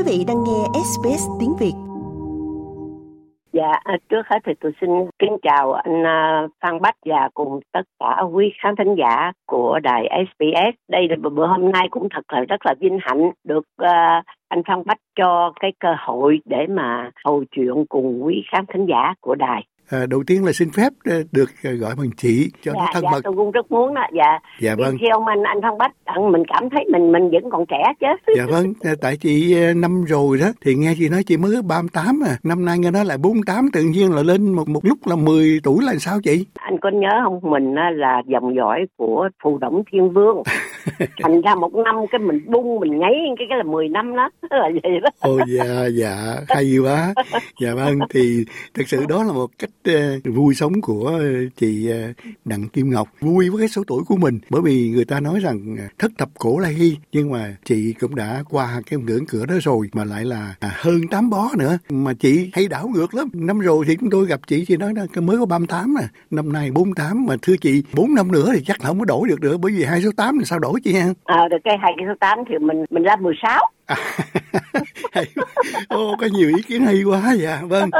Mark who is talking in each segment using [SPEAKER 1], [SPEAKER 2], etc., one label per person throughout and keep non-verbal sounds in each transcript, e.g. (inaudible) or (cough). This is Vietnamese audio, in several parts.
[SPEAKER 1] Quý vị đang nghe SBS tiếng Việt.
[SPEAKER 2] Dạ, à, trước hết thì tôi xin kính chào anh à, Phan Bách và cùng tất cả quý khán thính giả của đài SBS. Đây là bữa hôm nay cũng thật là rất là vinh hạnh được uh, anh Phan Bách cho cái cơ hội để mà hầu chuyện cùng quý khán thính giả của đài.
[SPEAKER 3] À, đầu tiên là xin phép ờ, được ờ, gọi bằng chị cho
[SPEAKER 2] dạ,
[SPEAKER 3] nó thân
[SPEAKER 2] dạ,
[SPEAKER 3] mật.
[SPEAKER 2] tôi cũng rất muốn đó. Dạ.
[SPEAKER 3] Dạ vâng.
[SPEAKER 2] Khi ông anh anh Phan Bách, mình cảm thấy mình mình vẫn còn trẻ chứ. (laughs)
[SPEAKER 3] Dạ vâng, tại chị năm rồi đó thì nghe chị nói chị mới 38 à, năm nay nghe nói lại 48 tự nhiên là lên một một lúc là 10 tuổi là sao chị?
[SPEAKER 2] Anh có nhớ không? Mình là dòng dõi của phù động thiên vương. (laughs) Thành ra một năm cái mình bung mình nháy cái cái là 10 năm đó (laughs) là vậy đó.
[SPEAKER 3] Ồ dạ dạ. Hay quá. Dạ vâng thì thực sự đó là một cách uh, vui sống của chị uh, Đặng Kim Ngọc. Vui với cái số tuổi của mình. Bởi vì người ta nói rằng thất thập cổ lai hy nhưng mà chị cũng đã qua cái ngưỡng cửa đó rồi. Mà lại là à, hơn tám bó nữa. Mà chị hay đảo ngược lắm. Năm rồi thì chúng tôi gặp chị chị nói là mới có 38 à. Năm nay 48 mà thưa chị 4 năm nữa thì chắc không có đổi được nữa bởi vì hai số 8 thì sao đổi chị ha?
[SPEAKER 2] À, được cái hai số 8 thì mình mình ra 16
[SPEAKER 3] À, hay Ô, có nhiều ý kiến hay quá dạ vâng.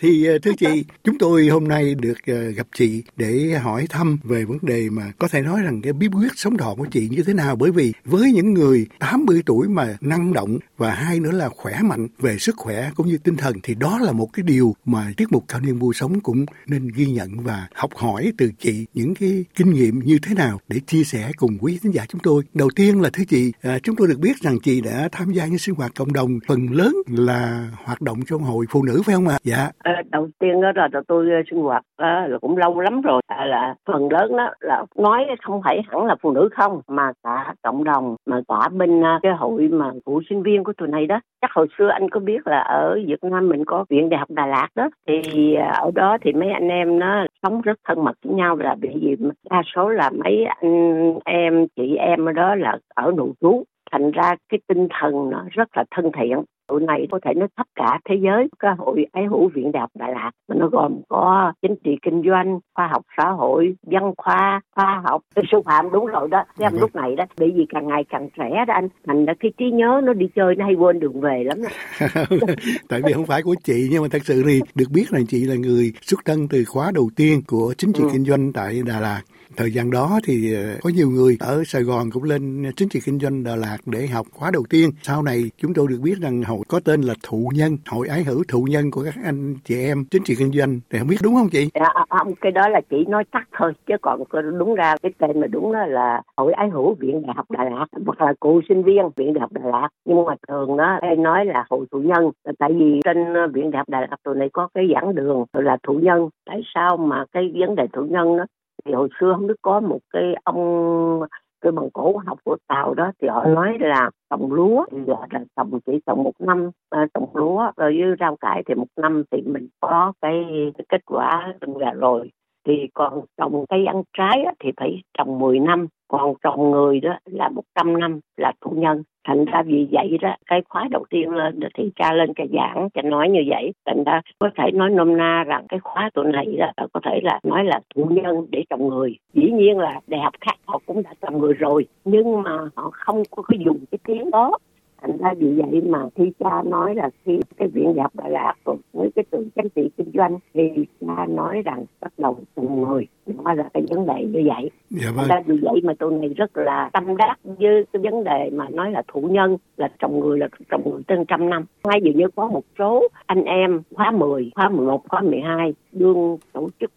[SPEAKER 3] Thì ờ, thưa chị chúng tôi hôm nay được ờ, gặp chị để hỏi thăm về vấn đề mà có thể nói rằng cái bí quyết sống thọ của chị như thế nào. Bởi vì với những người 80 tuổi mà năng động và hai nữa là khỏe mạnh về sức khỏe cũng như tinh thần thì đó là một cái điều mà tiết mục cao niên vui sống cũng nên ghi nhận và học hỏi từ chị những cái kinh nghiệm như thế nào để chia sẻ cùng quý khán giả chúng tôi. Đầu tiên là thưa chị à, chúng tôi được biết rằng chị đã tham gia những sinh hoạt cộng đồng phần lớn là hoạt động trong hội phụ nữ phải không ạ? Dạ.
[SPEAKER 2] À, đầu tiên đó là tôi ờ, sinh hoạt à, là cũng lâu lắm rồi. À, là phần lớn đó là nói không phải hẳn là phụ nữ không mà cả cộng đồng mà cả bên ờ, cái hội mà của sinh viên của tụi này đó. Chắc hồi xưa anh có biết là ở Việt Nam mình có viện đại học Đà Lạt đó. Thì ở đó thì mấy anh em nó sống rất thân mật với nhau. Là bởi vì đa số là mấy anh em chị em ở đó là ở nội trú thành ra cái tinh thần nó rất là thân thiện. Tụi này có thể nói khắp cả thế giới cái hội ái hữu viện đại học Đà Lạt mà nó gồm có chính trị kinh doanh khoa học xã hội văn khoa khoa học. Sư phạm đúng rồi đó cái lúc này đó bởi vì càng ngày càng trẻ đó anh thành ra cái trí nhớ nó đi chơi nó hay quên đường về lắm (laughs)
[SPEAKER 3] tại vì không phải của chị nhưng mà thật sự thì được biết là chị là người xuất thân từ khóa đầu tiên của chính trị ừ. kinh doanh tại Đà Lạt thời gian đó thì ờ, có nhiều người ở Sài Gòn cũng lên chính trị kinh doanh Đà Lạt để học khóa đầu tiên. Sau này chúng tôi được biết rằng hội có tên là thụ nhân, hội ái hữu thụ nhân của các anh chị em chính trị kinh doanh. Thì không biết đúng không chị?
[SPEAKER 2] Dạ, à, không, cái đó là chỉ nói tắt thôi chứ còn đúng ra cái tên mà đúng đó là hội ái hữu viện đại học Đà Lạt hoặc là cụ sinh viên viện đại học Đà Lạt. Nhưng mà thường đó hay nói là hội thụ nhân tại vì trên ờ, viện đại học Đà Lạt tụi này có cái giảng đường là thụ nhân. Tại sao mà cái vấn đề thụ nhân đó thì hồi xưa không biết có một cái ông cái bằng cổ học của tàu đó thì họ nói là trồng lúa thì là trồng chỉ trồng một năm ờ, trồng lúa rồi với rau cải thì một năm thì mình có cái, cái kết quả là rồi thì còn trồng cây ăn trái thì phải trồng 10 năm, còn trồng người đó là 100 năm là thu nhân. Thành ra vì vậy đó, cái khóa đầu tiên lên thì cha lên cha giảng, cha nói như vậy. Thành ra có thể nói nôm na rằng cái khóa tụi này đó có thể là nói là thụ nhân để trồng người. Dĩ nhiên là đại học khác họ cũng đã trồng người rồi, nhưng mà họ không có dùng cái tiếng đó thành ra vì vậy mà khi cha nói là khi cái viện học Đà Lạt cùng với cái trường chính trị kinh doanh thì cha nói rằng bắt đầu từng người. Đó là cái vấn đề như vậy.
[SPEAKER 3] Dạ vâng.
[SPEAKER 2] ra vì vậy mà tôi này rất là tâm đắc với cái vấn đề mà nói là thủ nhân là trồng người là trồng người trên trăm năm. Ngay dường như có một số anh em khóa 10, khóa 11, khóa 12 đương tổ chức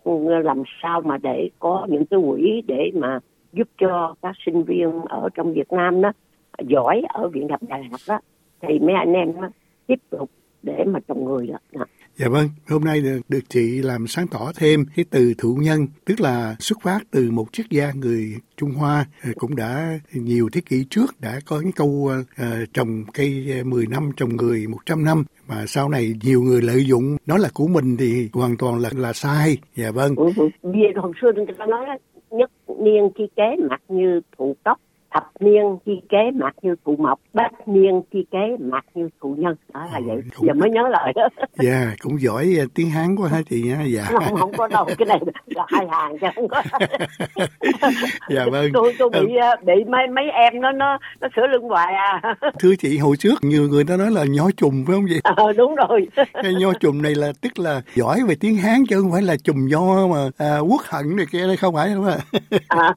[SPEAKER 2] làm sao mà để có những cái quỹ để mà giúp cho các sinh viên ở trong Việt Nam đó giỏi ở viện đại học Đà Lạt đó thì mấy anh em đó, tiếp tục để mà trồng người đó.
[SPEAKER 3] Dạ vâng, hôm nay được, được chị làm sáng tỏ thêm cái từ thụ nhân, tức là xuất phát từ một triết gia người Trung Hoa cũng đã nhiều thế kỷ trước đã có cái câu uh, trồng cây 10 năm, trồng người 100 năm mà sau này nhiều người lợi dụng nó là của mình thì hoàn toàn là là sai. Dạ vâng.
[SPEAKER 2] Ừ, vì hồi xưa người ta nói nhất niên chi kế mặt như thụ cốc thập niên chi kế mạc như thụ mộc bách niên chi kế mạc như thụ nhân. Đó là vậy.
[SPEAKER 3] cũng...
[SPEAKER 2] giờ mới nhớ lời đó. (laughs)
[SPEAKER 3] Dạ yeah, cũng giỏi uh, tiếng hán quá hả chị nha dạ.
[SPEAKER 2] Không, không có đâu. Cái này là hai hàng chứ không có. (laughs)
[SPEAKER 3] Dạ vâng.
[SPEAKER 2] Tôi tôi bị uh, bị mấy mấy em nó nó nó sửa lưng hoài à.
[SPEAKER 3] Thưa chị hồi trước nhiều người ta nói là nho trùng phải không vậy (laughs)
[SPEAKER 2] ờ đúng rồi.
[SPEAKER 3] Cái nho trùng này là tức là giỏi về tiếng hán chứ không phải là trùng nho mà à, quốc hận này kia đây không phải không ạ. À.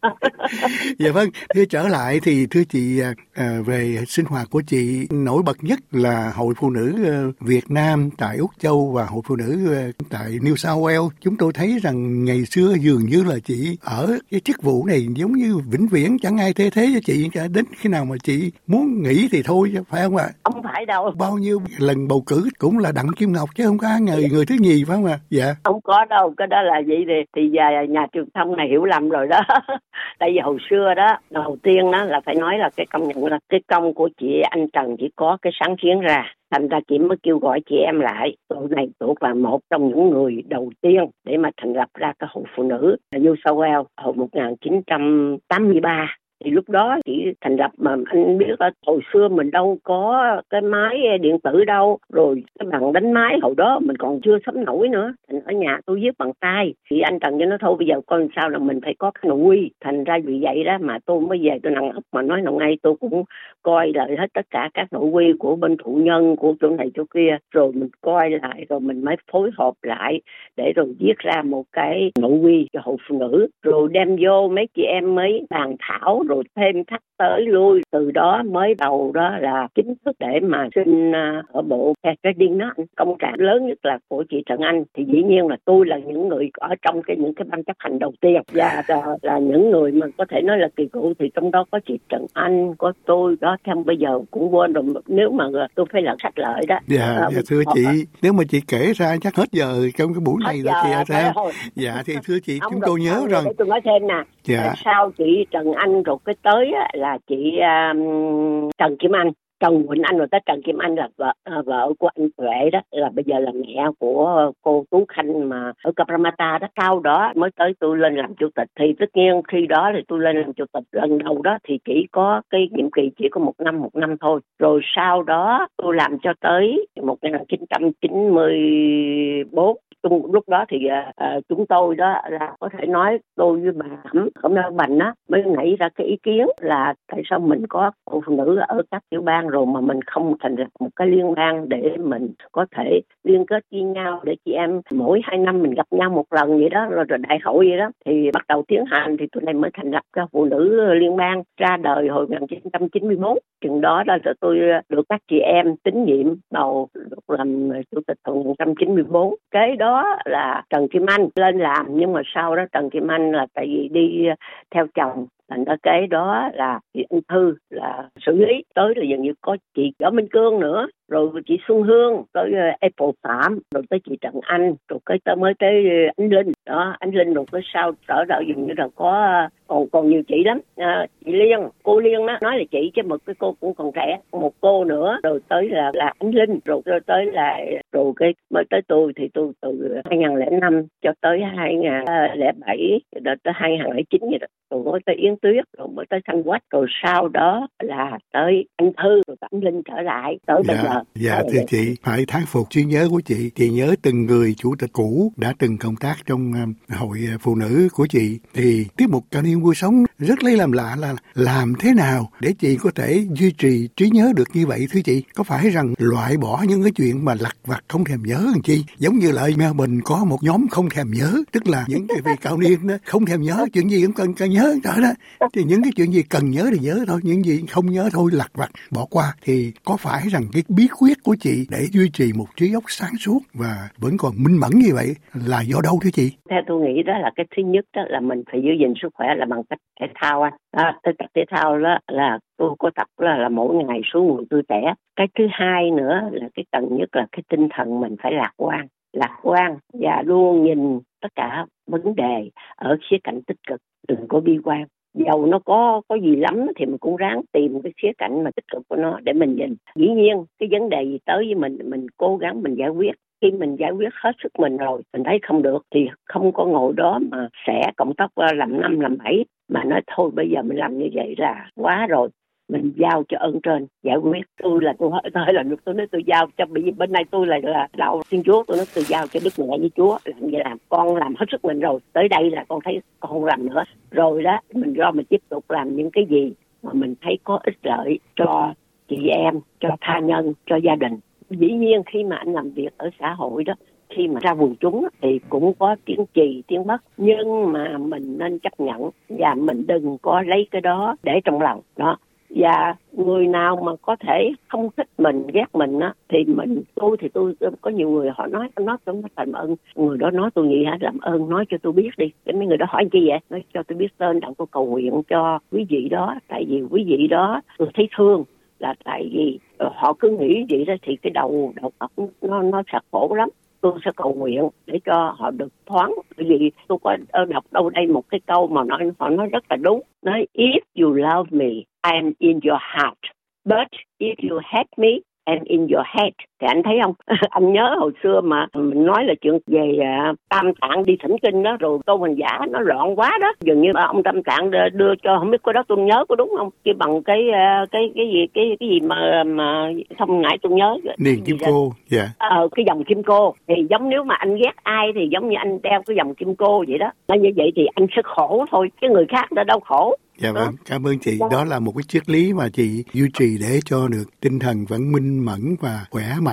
[SPEAKER 3] dạ vâng thưa trở lại thì thưa chị à, à, về sinh hoạt của chị nổi bật nhất là hội phụ nữ uh, Việt Nam tại Úc Châu và hội phụ nữ uh, tại New South Wales. Chúng tôi thấy rằng ngày xưa dường như là chị ở cái chức vụ này giống như vĩnh viễn chẳng ai thay thế cho chị cả đến khi nào mà chị muốn nghỉ thì thôi phải không ạ?
[SPEAKER 2] Không phải đâu.
[SPEAKER 3] Bao nhiêu lần bầu cử cũng là đặng kim ngọc chứ không có người người thứ nhì phải không ạ? Dạ.
[SPEAKER 2] Không có đâu cái đó là gì thì thì nhà, nhà truyền thông này hiểu lầm rồi đó. (laughs) Tại vì hồi xưa đó đầu tiên đó là phải nói là cái công nhận là cái công của chị anh Trần chỉ có cái sáng kiến ra. Thành ra chị mới kêu gọi chị em lại. Tụi này tụi là một trong những người đầu tiên để mà thành lập ra cái hội phụ nữ New South Wales hồi 1983 thì lúc đó chỉ thành lập mà anh biết là hồi xưa mình đâu có cái máy điện tử đâu. Rồi cái bằng đánh máy hồi đó mình còn chưa sắm nổi nữa. Thành ở nhà tôi viết bằng tay. Thì anh trần cho nó thôi, bây giờ coi sao là mình phải có cái nội quy. Thành ra vì vậy đó mà tôi mới về tôi nặng ấp mà nói là ngay tôi cũng coi lại hết tất cả các nội quy của bên thụ nhân, của chỗ này chỗ kia. Rồi mình coi lại, rồi mình mới phối hợp lại để rồi viết ra một cái nội quy cho hội phụ nữ. Rồi đem vô mấy chị em mới bàn thảo rồi thêm thắt tới lui. Từ đó mới đầu đó là chính thức để mà xin à, ở bộ trading đó công trạng lớn nhất là của chị Trần Anh. Thì dĩ nhiên là tôi là những người ở trong cái những cái ban chấp hành đầu tiên. Và là, là những người mà có thể nói là kỳ cựu thì trong đó có chị Trần Anh có tôi đó thêm bây giờ cũng quên rồi. Nếu mà tôi phải lần sách lợi đó.
[SPEAKER 3] Dạ, à, dạ thưa chị. à. nếu mà chị kể ra chắc hết giờ trong cái buổi này là chị ra dạ thì thưa chị chúng tôi nhớ rằng
[SPEAKER 2] tôi nói thêm nè. Dạ. sau chị Trần Anh rồi cái tới là chị um, Trần Kim Anh. Trần Quỳnh Anh rồi tới Trần Kim Anh là vợ à, vợ của anh Tuệ đó. Là bây giờ là mẹ của cô Tú Khanh mà ở Capramata đó. Sau đó mới tới tôi lên làm chủ tịch. Thì tất nhiên khi đó thì tôi lên làm chủ tịch lần đầu đó thì chỉ có cái nhiệm kỳ chỉ có một năm một năm thôi. Rồi sau đó tôi làm cho tới 1994 lúc đó thì uh, chúng tôi đó là có thể nói tôi với bà Thẩm Cẩm Lan Bành á mới nảy ra cái ý kiến là tại sao mình có phụ nữ ở các tiểu bang rồi mà mình không thành lập một cái liên bang để mình có thể liên kết với nhau để chị em mỗi hai năm mình gặp nhau một lần vậy đó rồi, rồi đại hội vậy đó. Thì bắt đầu tiến hành thì tụi này mới thành lập cái phụ nữ liên bang ra đời hồi 1994 chừng đó là tôi được các chị em tín nhiệm bầu được làm chủ tịch hồi 1994 cái đó là Trần Kim Anh lên làm. Nhưng mà sau đó Trần Kim Anh là tại vì đi ờ, theo chồng. Thành ra cái đó là chị anh thư, là xử lý. Tới là dường như có chị võ minh cương nữa rồi chị xuân hương tới uh, apple phạm rồi tới chị trần anh rồi cái tới mới tới anh linh. Đó anh linh rồi cái sau trở đợi dường như là có còn còn nhiều chị lắm. À, chị liên cô liên đó nói là chị chứ một cái cô cũng còn trẻ một cô nữa. Rồi tới là là anh linh rồi, rồi tới là rồi cái mới tới tôi thì tôi từ 2005 cho tới 2007 rồi tới 2009 vậy đó. Rồi mới tới Yến Tuyết rồi mới tới Thanh Quách. Rồi sau đó là tới anh Thư rồi anh Linh trở lại. Tới dạ, bây giờ
[SPEAKER 3] dạ thưa chị phải thán phục trí nhớ của chị. Chị nhớ từng người chủ tịch cũ đã từng công tác trong um, hội phụ nữ của chị. Thì tiết mục cao niên vui sống rất lấy làm lạ là làm thế nào để chị có thể duy trì trí nhớ được như vậy thưa chị? Có phải rằng loại bỏ những cái chuyện mà lặt vặt không thèm nhớ làm chi? Giống như là mình có một nhóm không thèm nhớ tức là những cái vị cao niên đó không thèm nhớ chuyện gì cũng cần cần nhớ đó đó. Thì những cái chuyện gì cần nhớ thì nhớ thôi những gì không nhớ thôi lặt vặt bỏ qua. Thì có phải rằng cái bí quyết của chị để duy trì một trí óc sáng suốt và vẫn còn minh mẫn như vậy là do đâu thưa chị?
[SPEAKER 2] Theo tôi nghĩ đó là cái thứ nhất đó là mình phải giữ gìn sức khỏe là bằng cách thể thao anh. À, tôi tập thể thao đó là tôi có tập là là mỗi ngày số người tôi trẻ. Cái thứ hai nữa là cái cần nhất là cái tinh thần mình phải lạc quan. Lạc quan và luôn nhìn tất cả vấn đề ở khía cạnh tích cực đừng có bi quan dầu nó có có gì lắm thì mình cũng ráng tìm cái khía cạnh mà tích cực của nó để mình nhìn. Dĩ nhiên, cái vấn đề gì tới với mình mình cố gắng mình giải quyết. Khi mình giải quyết hết sức mình rồi, mình thấy không được thì không có ngồi đó mà sẽ cộng tóc làm năm, làm bảy, mà nói thôi bây giờ mình làm như vậy là quá rồi mình giao cho ơn trên. Giải quyết, tôi là tôi hơi là tôi nói tôi giao cho, bởi vì bên này tôi là là đạo thiên chúa, tôi nói tôi giao cho đức mẹ với chúa. Làm vậy làm con làm hết sức mình rồi. Tới đây là con thấy con không làm nữa. Rồi đó, mình do mình tiếp tục làm những cái gì mà mình thấy có ích lợi cho chị em, cho tha nhân, cho gia đình. Dĩ nhiên khi mà anh làm việc ở xã hội đó, khi mà ra quần chúng thì cũng có tiếng trì tiếng mất nhưng mà mình nên chấp nhận và mình đừng có lấy cái đó để trong lòng. Đó và người nào mà có thể không thích mình, ghét mình á, thì mình, tôi thì tôi, có nhiều người họ nói nói tôi nói làm ơn. Người đó nói tôi gì hả, làm ơn, nói cho tôi biết đi. Cái mấy người đó hỏi chi vậy? Nói cho tôi biết tên đặng tôi cầu nguyện cho quý vị đó. Tại vì quý vị đó, tôi thấy thương là tại vì ờ, họ cứ nghĩ vậy đó thì cái đầu đầu óc nó nó sạc khổ lắm tôi sẽ cầu nguyện để cho họ được thoáng. Bởi vì tôi có ờ, đọc đâu đây một cái câu mà nói, họ nói rất là đúng. Nói, if you love me, I am in your heart. But if you hate me I'm in your head thì anh thấy không? (laughs) Anh nhớ hồi xưa mà mình nói là chuyện về uh, tam tạng đi thỉnh kinh đó rồi câu hành giả nó loạn quá đó. Dường như ông tam tạng đưa cho không biết có đó tôi nhớ có đúng không? Chứ bằng cái uh, cái cái gì cái cái gì mà mà không ngại tôi nhớ
[SPEAKER 3] niềng kim cô dạ. Yeah.
[SPEAKER 2] ờ cái dòng kim cô. Thì giống nếu mà anh ghét ai thì giống như anh đeo cái dòng kim cô vậy đó. Nói như vậy thì anh sẽ khổ thôi cái người khác đã đâu khổ.
[SPEAKER 3] Dạ vâng, cảm ơn chị. Đó là một cái triết lý mà chị duy trì để cho được tinh thần vẫn minh mẫn và khỏe mạnh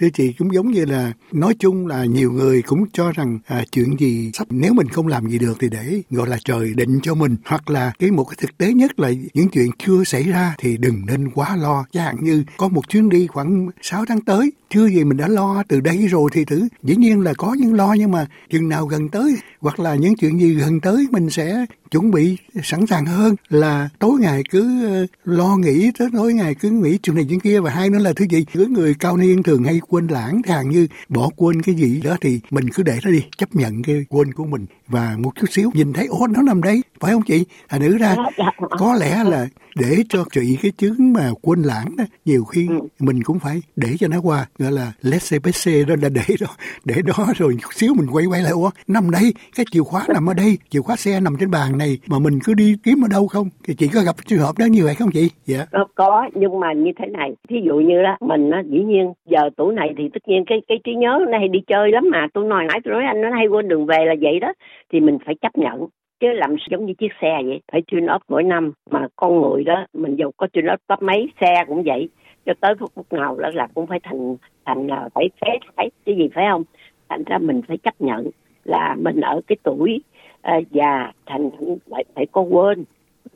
[SPEAKER 3] thưa chị cũng giống như là nói chung là nhiều người cũng cho rằng à, chuyện gì sắp nếu mình không làm gì được thì để gọi là trời định cho mình. Hoặc là cái một cái thực tế nhất là những chuyện chưa xảy ra thì đừng nên quá lo. Chẳng hạn như có một chuyến đi khoảng 6 tháng tới chưa gì mình đã lo từ đây rồi thì thử. Dĩ nhiên là có những lo nhưng mà chừng nào gần tới hoặc là những chuyện gì gần tới mình sẽ chuẩn bị sẵn sàng hơn là tối ngày cứ ờ, lo nghĩ tới tối ngày cứ nghĩ chuyện này chuyện kia. Và hai nữa là thứ gì? Với người cao niên thường hay quên lãng hàng như bỏ quên cái gì đó thì mình cứ để nó đi chấp nhận cái quên của mình. Và một chút xíu nhìn thấy ố nó nằm đấy phải không chị? À nữ ra dạ, dạ. có lẽ là để cho trị cái chứng mà quên lãng đó nhiều khi ừ. mình cũng phải để cho nó qua gọi là laissez passer đó là để đó để đó rồi chút xíu mình quay quay lại ủa nằm đây cái chìa khóa nằm ở đây chìa khóa xe nằm trên bàn này mà mình cứ đi kiếm ở đâu không? Thì chị có gặp trường hợp đó như vậy không chị?
[SPEAKER 2] Dạ. Có, có nhưng mà như thế này thí dụ như đó mình á dĩ nhiên giờ tuổi này thì tất nhiên cái cái trí nhớ hay đi chơi lắm mà tôi nói nãy tôi nói anh nó hay quên đường về là vậy đó thì mình phải chấp nhận chứ làm giống như chiếc xe vậy? Phải tune up mỗi năm. Mà con người đó mình dù có tune up bắp mấy xe cũng vậy. Cho tới phút nào đó là cũng phải thành thành là phải phế phải cái gì phải không? Thành ra mình phải chấp nhận là mình ở cái tuổi uh, già thành phải phải có quên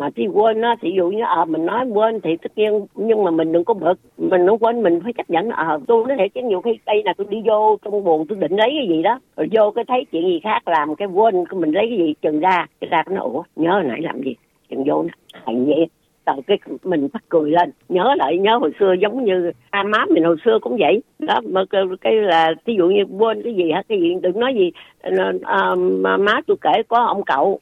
[SPEAKER 2] mà thì quên á ví dụ như à, mình nói quên thì tất nhiên nhưng mà mình đừng có bực mình không quên mình phải chấp nhận à, tôi nói thiệt chứ nhiều khi đây là tôi đi vô trong buồn tôi định lấy cái gì đó rồi vô cái thấy chuyện gì khác làm cái quên mình lấy cái gì chừng ra cái ra cái nó ủa nhớ nãy làm gì? Chừng vô nó thành vậy từ cái mình phát cười lên nhớ lại nhớ hồi xưa giống như a má mình hồi xưa cũng vậy. Đó mà cái, cái là ví dụ như quên cái gì hết cái gì đừng nói gì à, má tôi kể có ông cậu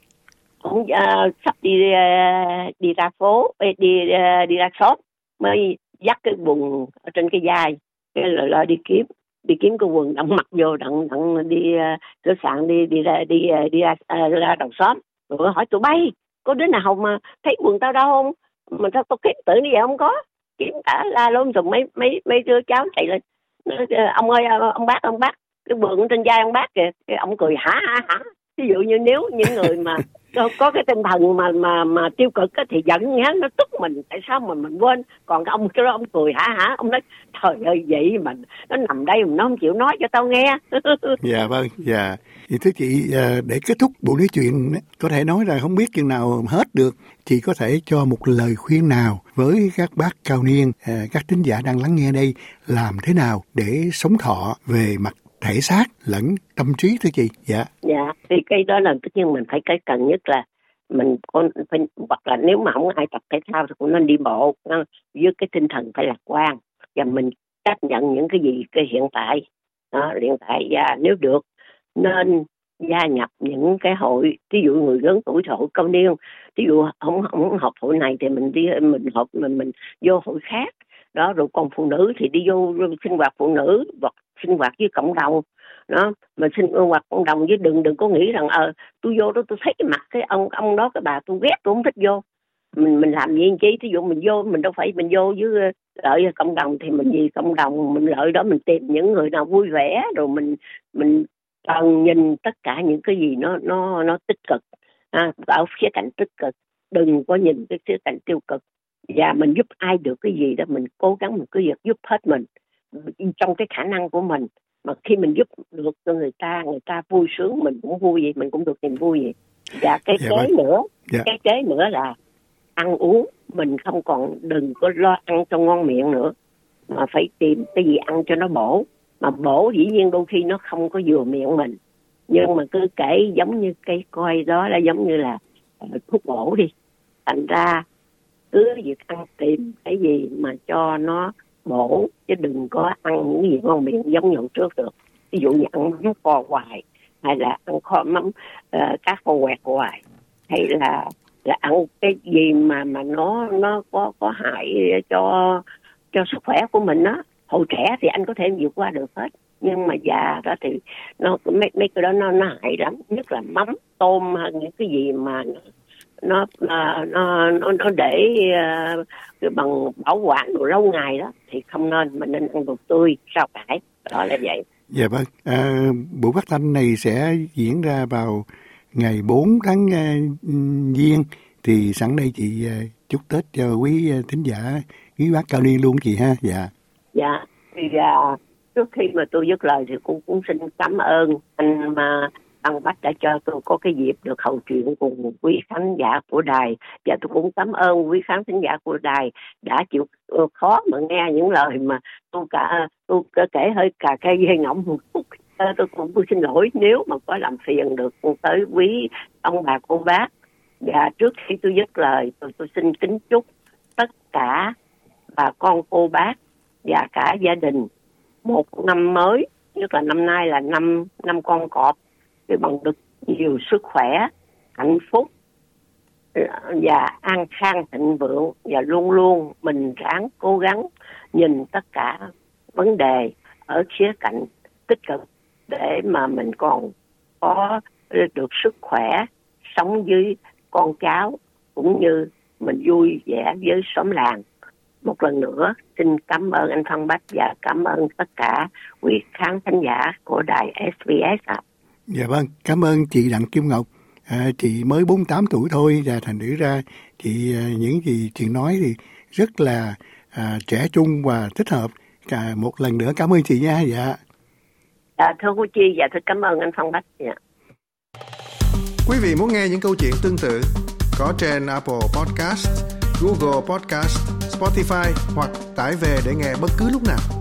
[SPEAKER 2] cũng uh, sắp đi uh, đi ra phố ờ, đi uh, đi ra shop mới dắt cái quần ở trên cái vai cái là, lo đi kiếm. Đi kiếm cái quần đặng mặc vô đặng đặng đi uh, sạn đi đi ra đi uh, đi ra, uh, ra đầu xóm rồi hỏi tụi bay có đứa nào mà thấy quần tao đâu không? Mà sao tao kiếm tự như vậy không có. Kiếm cả la luôn rồi mấy mấy mấy đứa cháu chạy lên. Ông ơi ông bác ông bác cái quần trên vai ông bác kìa. Cái ông cười hả hả hả? Ví dụ như nếu những người mà có, có cái tinh thần mà mà mà tiêu cực á, thì giận nhá nó tức mình. Tại sao mà mình quên? Còn cái ông cái đó ông cười hả hả ông nói trời ơi vậy mình nó nằm đây mà nó không chịu nói cho tao nghe. (laughs)
[SPEAKER 3] Dạ vâng dạ. Thì thưa chị ờ, để kết thúc buổi nói chuyện có thể nói là không biết chừng nào hết được. Chị có thể cho một lời khuyên nào với các bác cao niên ờ, các tín giả đang lắng nghe đây làm thế nào để sống thọ về mặt thể xác lẫn tâm trí thưa chị? Dạ.
[SPEAKER 2] Dạ thì cái đó là tất nhiên mình phải cái cần nhất là mình có phải, hoặc là nếu mà không ai tập thể thao thì cũng nên đi bộ với cái tinh thần phải lạc quan và mình chấp nhận những cái gì cái hiện tại. Đó, hiện tại và nếu được nên gia nhập những cái hội ví dụ người lớn tuổi hội công niên ví dụ không không học hội này thì mình đi, mình học mình mình vô hội khác. Đó, rồi còn phụ nữ thì đi vô sinh hoạt phụ nữ hoặc sinh hoạt với cộng đồng. Đó mà sinh hoạt cộng đồng với đừng đừng có nghĩ rằng ờ tôi vô đó tôi thấy cái mặt cái ông ông đó cái bà tôi ghét tôi không thích vô. Mình mình làm gì chi? Thí dụ mình vô mình đâu phải mình vô với ờ, lợi cộng đồng thì mình vì cộng đồng mình lợi đó mình tìm những người nào vui vẻ rồi mình mình cần nhìn tất cả những cái gì nó nó nó tích cực. À, ở khía cạnh tích cực đừng có nhìn cái khía cạnh tiêu cực. Và mình giúp ai được cái gì đó mình cố gắng một cái việc giúp hết mình trong cái khả năng của mình. Mà khi mình giúp được cho người ta người ta vui sướng mình cũng vui vậy mình cũng được niềm vui vậy. Và cái
[SPEAKER 3] Dạ
[SPEAKER 2] kế
[SPEAKER 3] vâng.
[SPEAKER 2] nữa
[SPEAKER 3] Dạ.
[SPEAKER 2] cái kế nữa là ăn uống. Mình không còn đừng có lo ăn cho ngon miệng nữa mà phải tìm cái gì ăn cho nó bổ. Mà bổ dĩ nhiên đôi khi nó không có vừa miệng mình. Nhưng mà cứ kể giống như cây coi đó là giống như là ờ, thuốc bổ đi. Thành ra cứ việc ăn tìm cái gì mà cho nó bổ chứ đừng có ăn những gì ngon miệng giống như trước được. Ví dụ như ăn mắm kho hoài hay là ăn kho mắm uh, cá kho quẹt hoài hay là là ăn cái gì mà mà nó nó có có hại cho cho sức khỏe của mình á. Hồi trẻ thì anh có thể vượt qua được hết nhưng mà già đó thì nó mấy mấy cái đó nó nó hại lắm. Nhất là mắm tôm hay những cái gì mà nó nó nó nó, nó để ờ, cái bằng bảo quản đồ lâu ngày đó thì không nên mình nên ăn đồ tươi rau cải đó là vậy
[SPEAKER 3] Dạ vâng, à, buổi phát thanh này sẽ diễn ra vào ngày 4 tháng uh, Giêng thì sẵn đây chị à, chúc Tết cho quý à, thính giả quý bác cao niên luôn chị ha. Dạ.
[SPEAKER 2] dạ thì à, trước khi mà tôi dứt lời thì cũng cũng xin cảm ơn anh mà Tăng Bách đã cho tôi có cái dịp được hậu chuyện cùng quý khán giả của đài. Và tôi cũng cảm ơn quý khán thính giả của đài đã chịu ờ, khó mà nghe những lời mà tôi cả tôi kể kể hơi cà cây dây ngỗng một chút. Ờ, tôi cũng xin lỗi nếu mà có làm phiền được tới quý ông bà cô bác. Và trước khi tôi dứt lời tôi, tôi xin kính chúc tất cả bà con cô bác và cả gia đình một năm mới nhất là năm nay là năm năm con cọp để bằng được nhiều sức khỏe, hạnh phúc, và an khang, thịnh vượng, và luôn luôn mình ráng cố gắng nhìn tất cả vấn đề ở khía cạnh tích cực để mà mình còn có được sức khỏe, sống với con cháu, cũng như mình vui vẻ với xóm làng một lần nữa, xin cảm ơn anh Phan Bách và cảm ơn tất cả quý khán thính giả của đài SBS ạ.
[SPEAKER 3] Dạ vâng, cảm ơn chị Đặng Kim Ngọc. À, chị mới 48 tuổi thôi và thành thử ra chị à, những gì chị nói thì rất là à, trẻ trung và thích hợp. Cả một lần nữa cảm ơn chị nha. Dạ.
[SPEAKER 2] À, thưa cô Chi và thật cảm ơn anh Phan Bách. Dạ.
[SPEAKER 4] Quý vị muốn nghe những câu chuyện tương tự có trên Apple Podcast, Google Podcast, Spotify hoặc tải về để nghe bất cứ lúc nào.